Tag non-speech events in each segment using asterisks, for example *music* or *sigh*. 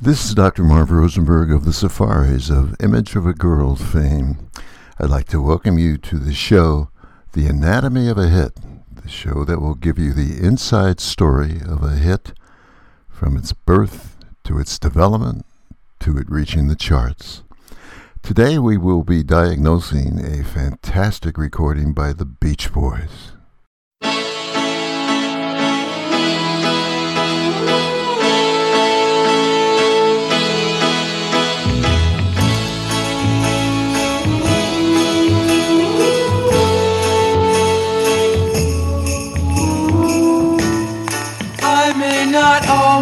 This is Dr. Marv Rosenberg of the Safaris of Image of a Girl fame. I'd like to welcome you to the show, The Anatomy of a Hit, the show that will give you the inside story of a hit from its birth to its development to it reaching the charts. Today we will be diagnosing a fantastic recording by the Beach Boys.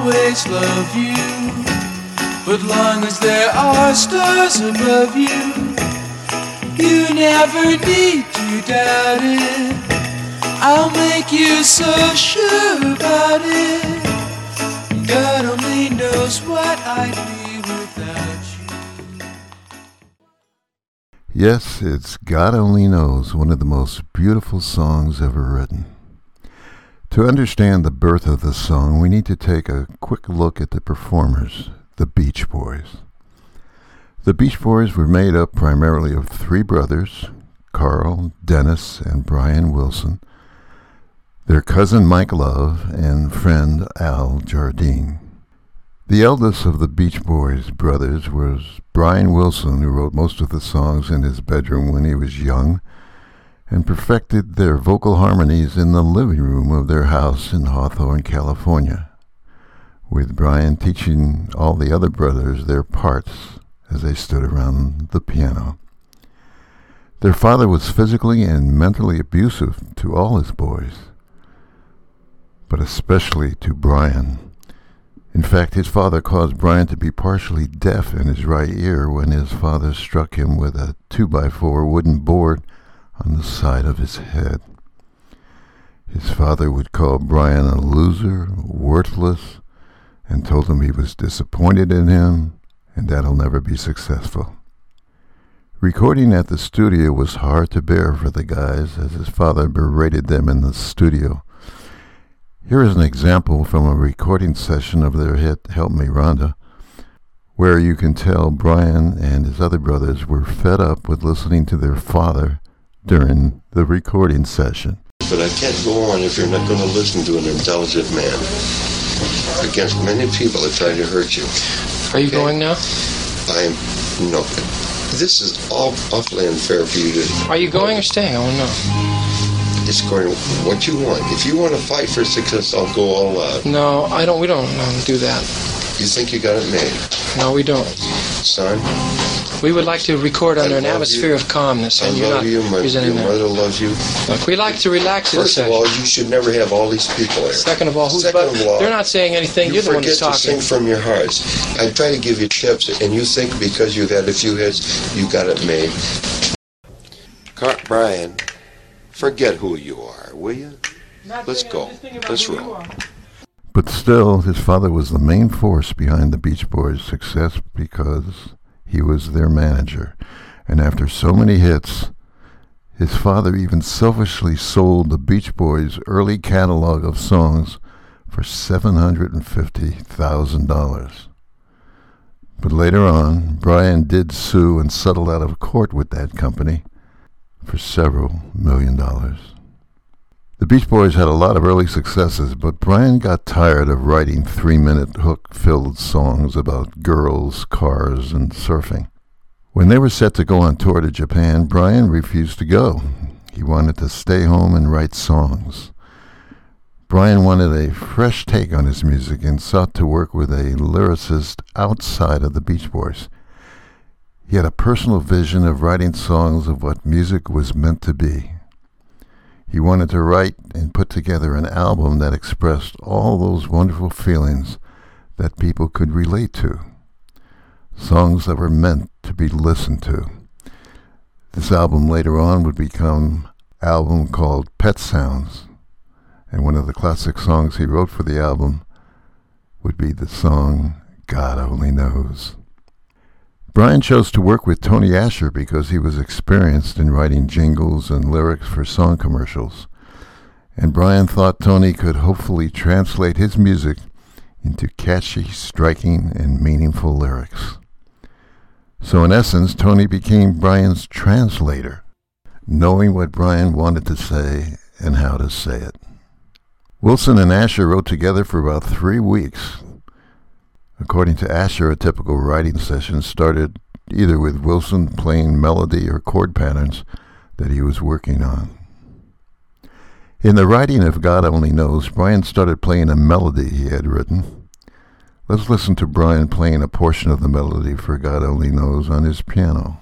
Always love you, but long as there are stars above you, you never need to doubt it. I'll make you so sure about it. God only knows what I'd be without you. Yes, it's God Only Knows, one of the most beautiful songs ever written. To understand the birth of the song, we need to take a quick look at the performers, the Beach Boys. The Beach Boys were made up primarily of three brothers, Carl, Dennis, and Brian Wilson, their cousin Mike Love, and friend Al Jardine. The eldest of the Beach Boys brothers was Brian Wilson, who wrote most of the songs in his bedroom when he was young and perfected their vocal harmonies in the living room of their house in Hawthorne, California, with Brian teaching all the other brothers their parts as they stood around the piano. Their father was physically and mentally abusive to all his boys, but especially to Brian. In fact, his father caused Brian to be partially deaf in his right ear when his father struck him with a two-by-four wooden board on the side of his head. His father would call Brian a loser, worthless, and told him he was disappointed in him and that he'll never be successful. Recording at the studio was hard to bear for the guys as his father berated them in the studio. Here is an example from a recording session of their hit Help Me Rhonda, where you can tell Brian and his other brothers were fed up with listening to their father during the recording session. But I can't go on if you're not going to listen to an intelligent man. Against many people that try to hurt you. Are you Okay. going now? I'm no. This is all awfully unfair for you to. Are you going or staying? I want to know. It's going what you want. If you want to fight for success, I'll go all out. No, I don't. We don't um, do that. You think you got it made, No, we don't. son? We would like to record under an atmosphere you. of calmness, I you're love not you. My, your that. mother loves you. Look, we like to relax in a First of second. all, you should never have all these people there. Second of all, who's Second but of all, they're not saying anything. You You're the one forget to sing from your hearts. I try to give you tips, and you think because you've had a few hits, you got it made. Car- Brian, forget who you are, will you? Let's go. Let's roll. But still, his father was the main force behind the Beach Boys' success because he was their manager. And after so many hits, his father even selfishly sold the Beach Boys' early catalog of songs for $750,000. But later on, Brian did sue and settled out of court with that company for several million dollars. The Beach Boys had a lot of early successes, but Brian got tired of writing three minute hook filled songs about girls, cars, and surfing. When they were set to go on tour to Japan, Brian refused to go. He wanted to stay home and write songs. Brian wanted a fresh take on his music and sought to work with a lyricist outside of the Beach Boys. He had a personal vision of writing songs of what music was meant to be. He wanted to write and put together an album that expressed all those wonderful feelings that people could relate to. Songs that were meant to be listened to. This album later on would become album called Pet Sounds. And one of the classic songs he wrote for the album would be the song God Only Knows. Brian chose to work with Tony Asher because he was experienced in writing jingles and lyrics for song commercials. And Brian thought Tony could hopefully translate his music into catchy, striking, and meaningful lyrics. So in essence, Tony became Brian's translator, knowing what Brian wanted to say and how to say it. Wilson and Asher wrote together for about three weeks. According to Asher, a typical writing session started either with Wilson playing melody or chord patterns that he was working on. In the writing of God Only Knows, Brian started playing a melody he had written. Let's listen to Brian playing a portion of the melody for God Only Knows on his piano.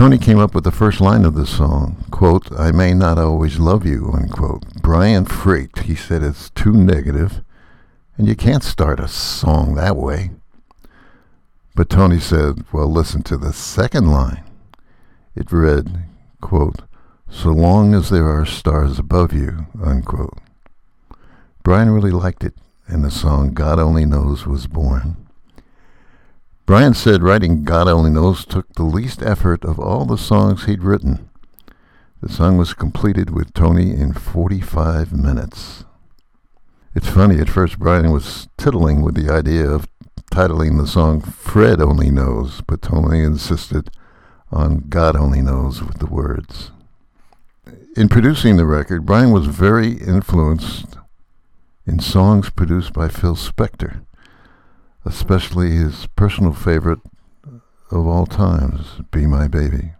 Tony came up with the first line of the song, quote, I may not always love you, unquote. Brian freaked. He said it's too negative, and you can't start a song that way. But Tony said, well, listen to the second line. It read, quote, so long as there are stars above you, unquote. Brian really liked it, and the song God Only Knows was born. Brian said writing God Only Knows took the least effort of all the songs he'd written. The song was completed with Tony in 45 minutes. It's funny, at first Brian was tittling with the idea of titling the song Fred Only Knows, but Tony insisted on God Only Knows with the words. In producing the record, Brian was very influenced in songs produced by Phil Spector especially his personal favorite of all times, Be My Baby.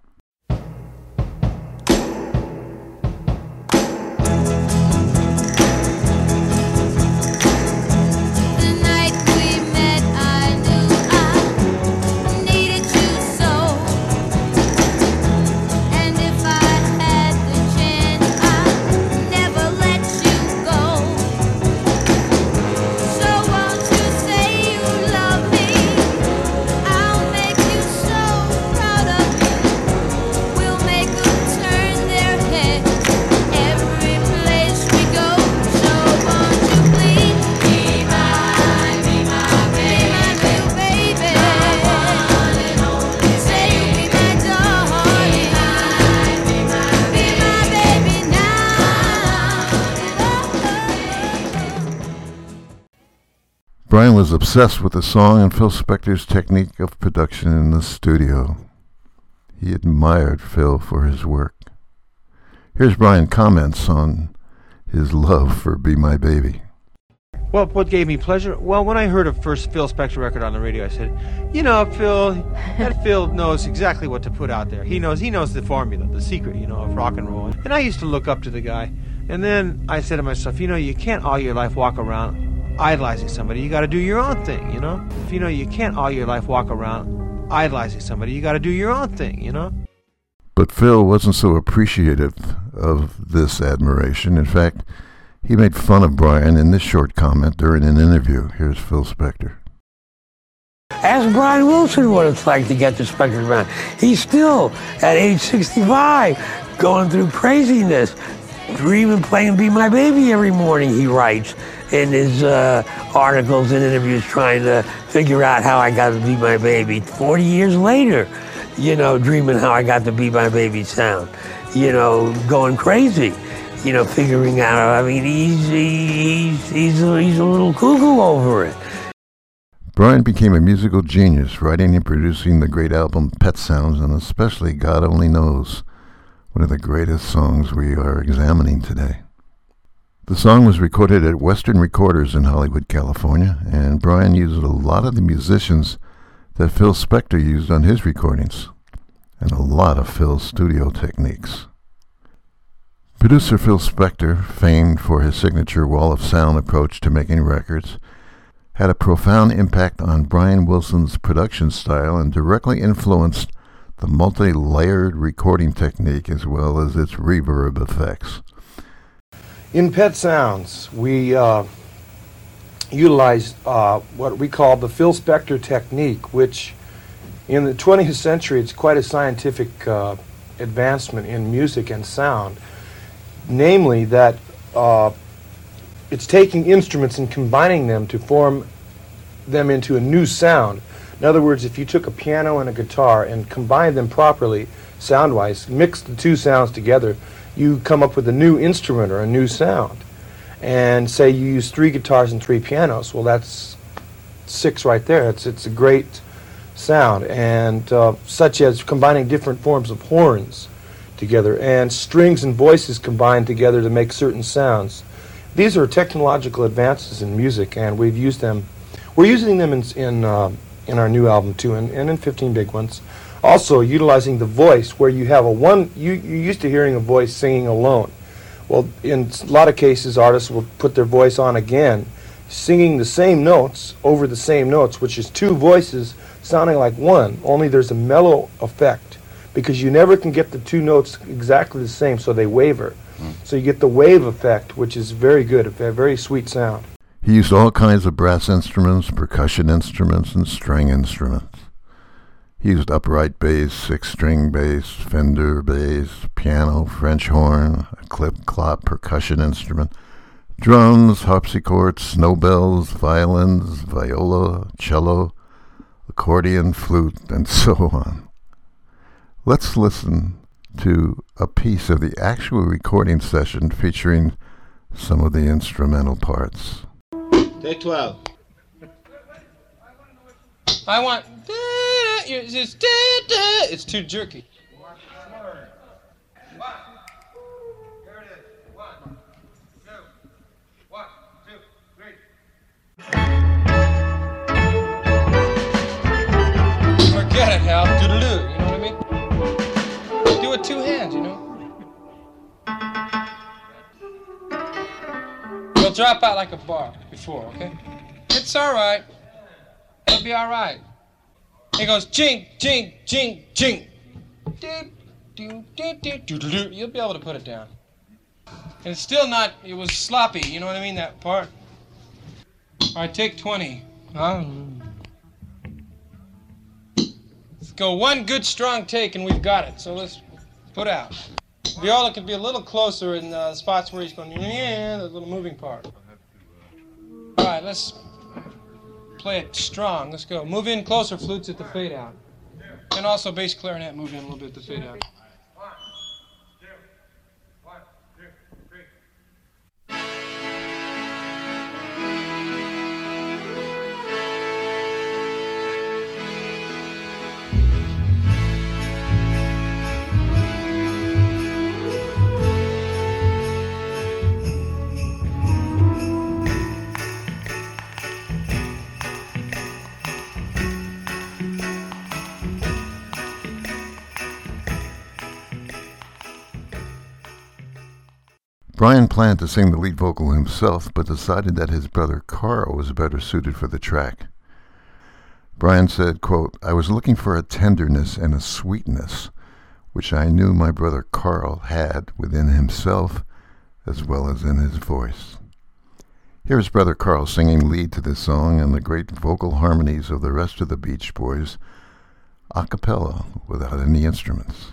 Brian was obsessed with the song and Phil Spector's technique of production in the studio. He admired Phil for his work. Here's Brian comments on his love for Be My Baby. Well, what gave me pleasure? Well, when I heard a first Phil Spector record on the radio, I said, "You know, Phil, that *laughs* Phil knows exactly what to put out there. He knows, he knows the formula, the secret, you know, of rock and roll." And I used to look up to the guy, and then I said to myself, "You know, you can't all your life walk around idolizing somebody. You got to do your own thing, you know? If you know you can't all your life walk around idolizing somebody, you got to do your own thing, you know? But Phil wasn't so appreciative of this admiration. In fact, he made fun of Brian in this short comment during an interview. Here's Phil Spector. Ask Brian Wilson what it's like to get the Spector around. He's still, at age 65, going through craziness, dreaming playing Be My Baby every morning, he writes in his uh, articles and interviews trying to figure out how I got to be my baby. 40 years later, you know, dreaming how I got to be my baby sound, you know, going crazy, you know, figuring out. I mean, he's, he's, he's, a, he's a little cuckoo over it. Brian became a musical genius, writing and producing the great album Pet Sounds and especially God Only Knows, one of the greatest songs we are examining today. The song was recorded at Western Recorders in Hollywood, California, and Brian used a lot of the musicians that Phil Spector used on his recordings, and a lot of Phil's studio techniques. Producer Phil Spector, famed for his signature wall of sound approach to making records, had a profound impact on Brian Wilson's production style and directly influenced the multi-layered recording technique as well as its reverb effects. In Pet Sounds, we uh, utilize uh, what we call the Phil Spector technique, which In the 20th century, it's quite a scientific uh, advancement in music and sound, namely that uh, it's taking instruments and combining them to form them into a new sound. In other words, if you took a piano and a guitar and combined them properly, sound-wise, mixed the two sounds together, you come up with a new instrument or a new sound. And say you use three guitars and three pianos, well, that's six right there. It's it's a great sound, and uh, such as combining different forms of horns together and strings and voices combined together to make certain sounds. These are technological advances in music, and we've used them. We're using them in in, uh, in our new album too, and, and in 15 Big Ones. Also, utilizing the voice, where you have a one. You you're used to hearing a voice singing alone. Well, in a lot of cases, artists will put their voice on again, singing the same notes over the same notes, which is two voices sounding like one. Only there's a mellow effect because you never can get the two notes exactly the same, so they waver. Hmm. So you get the wave effect, which is very good, a very sweet sound. He used all kinds of brass instruments, percussion instruments, and string instruments. He used upright bass, six-string bass, Fender bass, piano, French horn, a clip-clop percussion instrument, drums, harpsichords, snowbells, violins, viola, cello, accordion, flute, and *laughs* so on. Let's listen to a piece of the actual recording session featuring some of the instrumental parts. Take 12. I want. It's just- It's too jerky. Forget it, Hal. Doodaloo. You know what I mean? Do it two hands, you know? We'll drop out like a bar before, okay? It's alright. It'll be alright. He goes ching ching doot, doodaloo. You'll be able to put it down. And it's still not, it was sloppy, you know what I mean, that part? Alright, take 20. Um, Let's go one good strong take and we've got it. So let's put out. Viola could be a little closer in uh, spots where he's going, yeah, the little moving part. All right, let's play it strong. Let's go. Move in closer, flutes at the fade out. And also bass clarinet, move in a little bit at the fade out. Brian planned to sing the lead vocal himself, but decided that his brother Carl was better suited for the track. Brian said, quote, I was looking for a tenderness and a sweetness, which I knew my brother Carl had within himself as well as in his voice. Here's brother Carl singing lead to this song and the great vocal harmonies of the rest of the Beach Boys, a cappella without any instruments.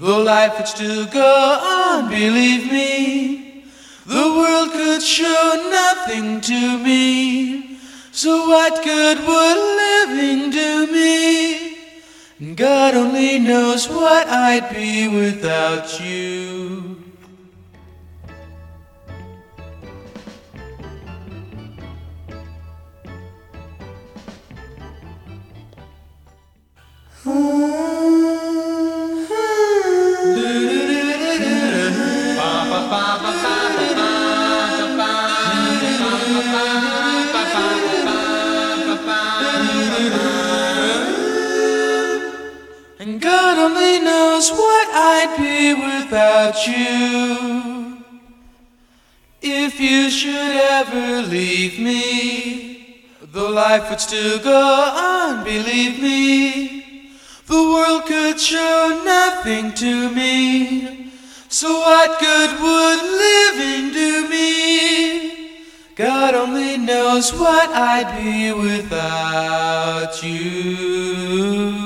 though life would still go on, believe me, the world could show nothing to me. So what good would living do me? And God only knows what I'd be without you. And without you. If you should ever leave me, the life would still go on, believe me, the world could show nothing to me. So what good would living do me? God only knows what I'd be without you.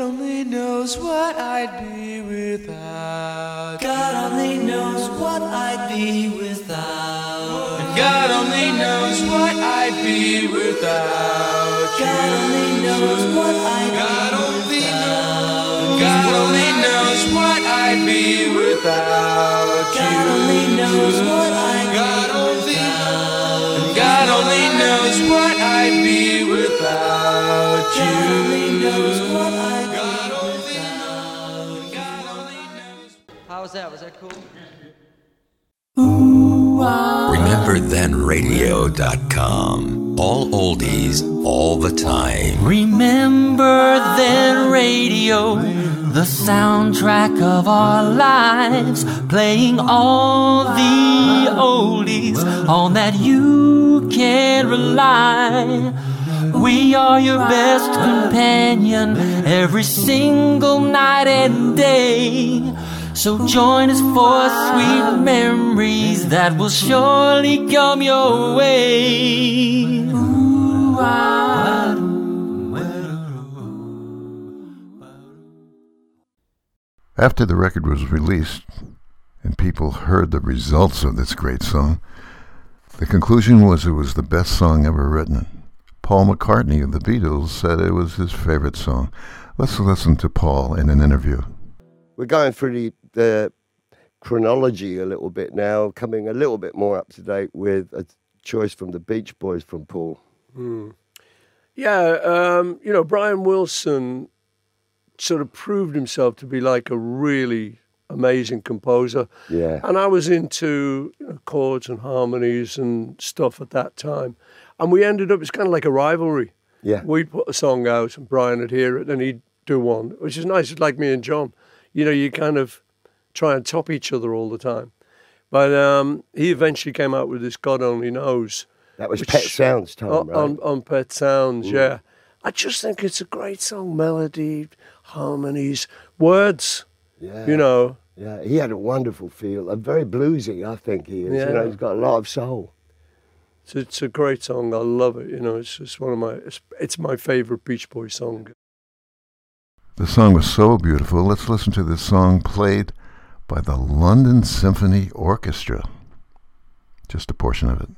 God only knows what I'd be without. God only knows what I'd be without. And God only knows what I'd be without you. God only knows what I'd God be only without. God only knows what I'd be without you. God only knows what I'd God without. God only knows what I'd be without God you. only knows what I'd be without. God. How was that? Was that cool? RememberThenRadio.com. All oldies, all the time. Remember then radio, the soundtrack of our lives, playing all the oldies on that you can rely. We are your best companion every single night and day. So join us for sweet memories that will surely come your way. After the record was released and people heard the results of this great song, the conclusion was it was the best song ever written. Paul McCartney of the Beatles said it was his favorite song. Let's listen to Paul in an interview. We're going through the, the chronology a little bit now, coming a little bit more up to date with a choice from the Beach Boys from Paul. Hmm. Yeah, um, you know, Brian Wilson sort of proved himself to be like a really amazing composer. Yeah. And I was into you know, chords and harmonies and stuff at that time. And we ended up, it's kind of like a rivalry. Yeah. We'd put a song out and Brian would hear it and he'd do one, which is nice. It's like me and John. You know, you kind of try and top each other all the time. But um, he eventually came out with this God Only Knows. That was which- Pet Sounds time, on, right? on, on Pet Sounds, Mm. yeah. I just think it's a great song. Melody, harmonies, words, yeah. you know. Yeah, he had a wonderful feel. A very bluesy, I think he is. Yeah. You know, he's got a lot of soul. It's, it's a great song. I love it. You know, it's just one of my, it's, it's my favorite Beach Boys song. The song was so beautiful. Let's listen to this song played by the London Symphony Orchestra. Just a portion of it.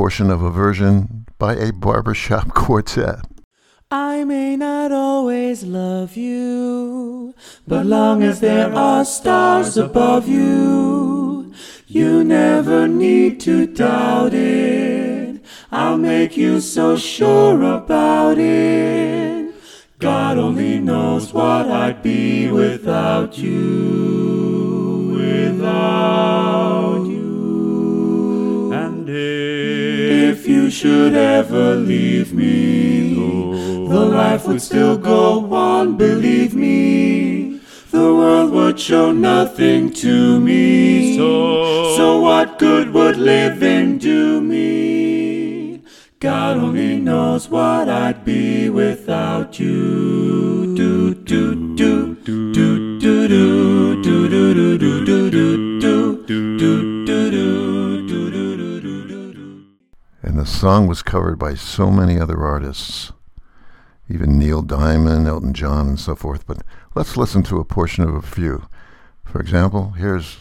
Portion of a version by a barbershop *laughs* quartet. I may not always love you, but long as there are stars above you, you never need to doubt it. I'll make you so sure about it. God only knows what I'd be without you, without you should ever leave me, the life would still go on, believe me. The world would show nothing to me. So, so what good would living do me? God only knows what I'd be without you. Do do do do do do do do do do do do do do do do the song was covered by so many other artists, even Neil Diamond, Elton John, and so forth. But let's listen to a portion of a few. For example, here's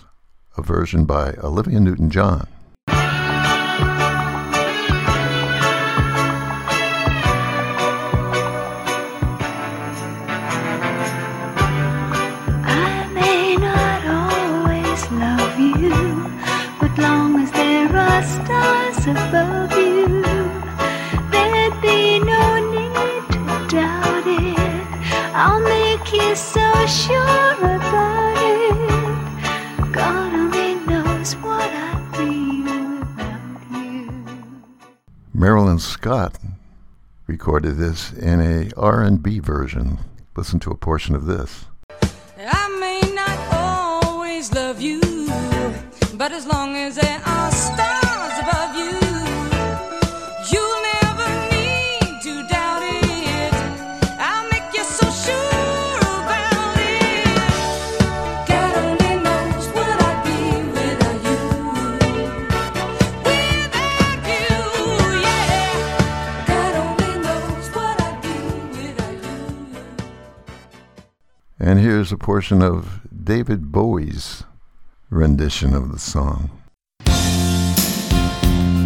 a version by Olivia Newton John. Marilyn Scott recorded this in a R&B version. Listen to a portion of this. I may not always love you, but as long as there are stars And here's a portion of David Bowie's rendition of the song.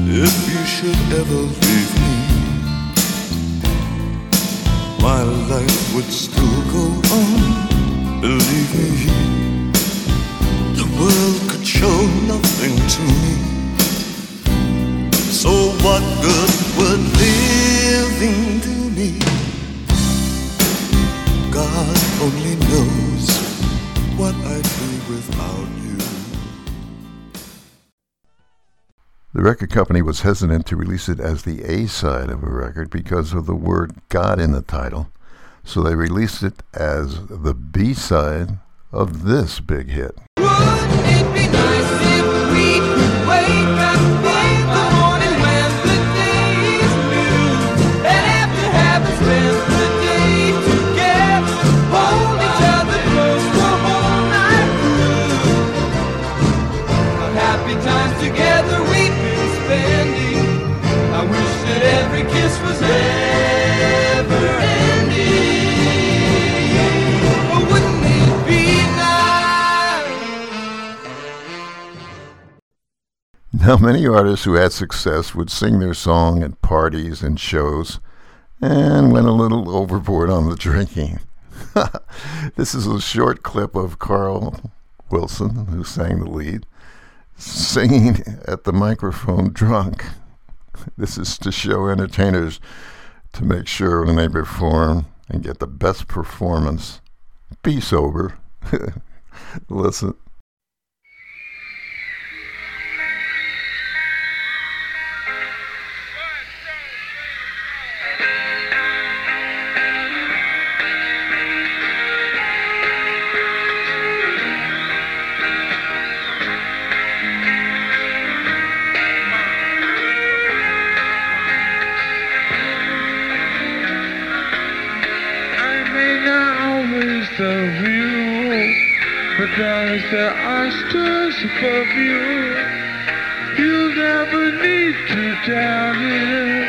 If you should ever leave me, my life would still go on. Believe me, the world could show nothing to me. So what good would living do The record company was hesitant to release it as the A side of a record because of the word God in the title, so they released it as the B side of this big hit. Now, many artists who had success would sing their song at parties and shows and went a little overboard on the drinking. *laughs* this is a short clip of Carl Wilson, who sang the lead, singing at the microphone drunk. This is to show entertainers to make sure when they perform and get the best performance, be sober. *laughs* Listen. As there are stars above you, you'll never need to doubt it.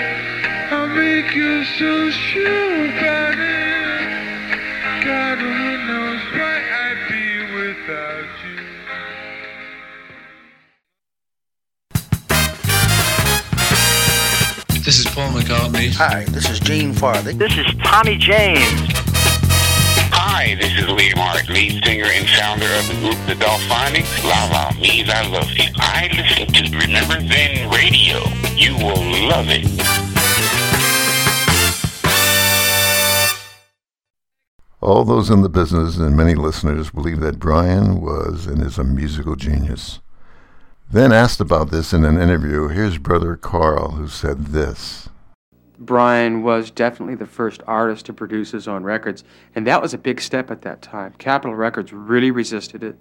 I'll make you so sure about it. God only knows why I'd be without you. This is Paul McCartney. Hi, this is Gene Farthing. This is Tommy James. Hi, this is Lee Martin, lead singer and founder of the group The Delfonics. La La means I love you. I listen to Remember Then Radio. You will love it. All those in the business and many listeners believe that Brian was and is a musical genius. Then asked about this in an interview, here's brother Carl who said this. Brian was definitely the first artist to produce his own records, and that was a big step at that time. Capitol Records really resisted it,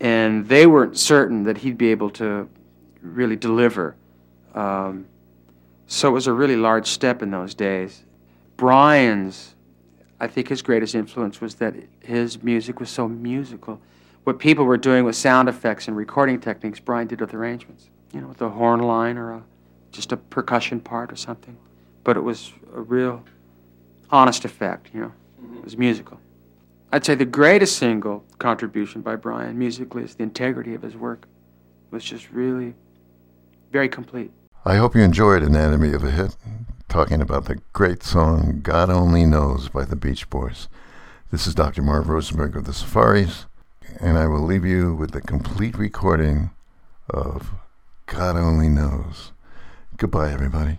and they weren't certain that he'd be able to really deliver. Um, so it was a really large step in those days. Brian's, I think his greatest influence was that his music was so musical. What people were doing with sound effects and recording techniques, Brian did with arrangements. You know, with a horn line or a, just a percussion part or something but it was a real honest effect, you know. Mm-hmm. It was musical. I'd say the greatest single contribution by Brian musically is the integrity of his work. It was just really very complete. I hope you enjoyed Anatomy of a Hit, talking about the great song God Only Knows by the Beach Boys. This is Dr. Marv Rosenberg of the Safaris, and I will leave you with the complete recording of God Only Knows. Goodbye, everybody.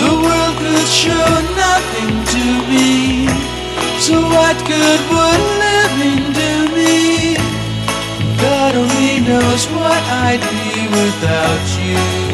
The world could show nothing to me. So what good would living do me? God only knows what I'd be without you.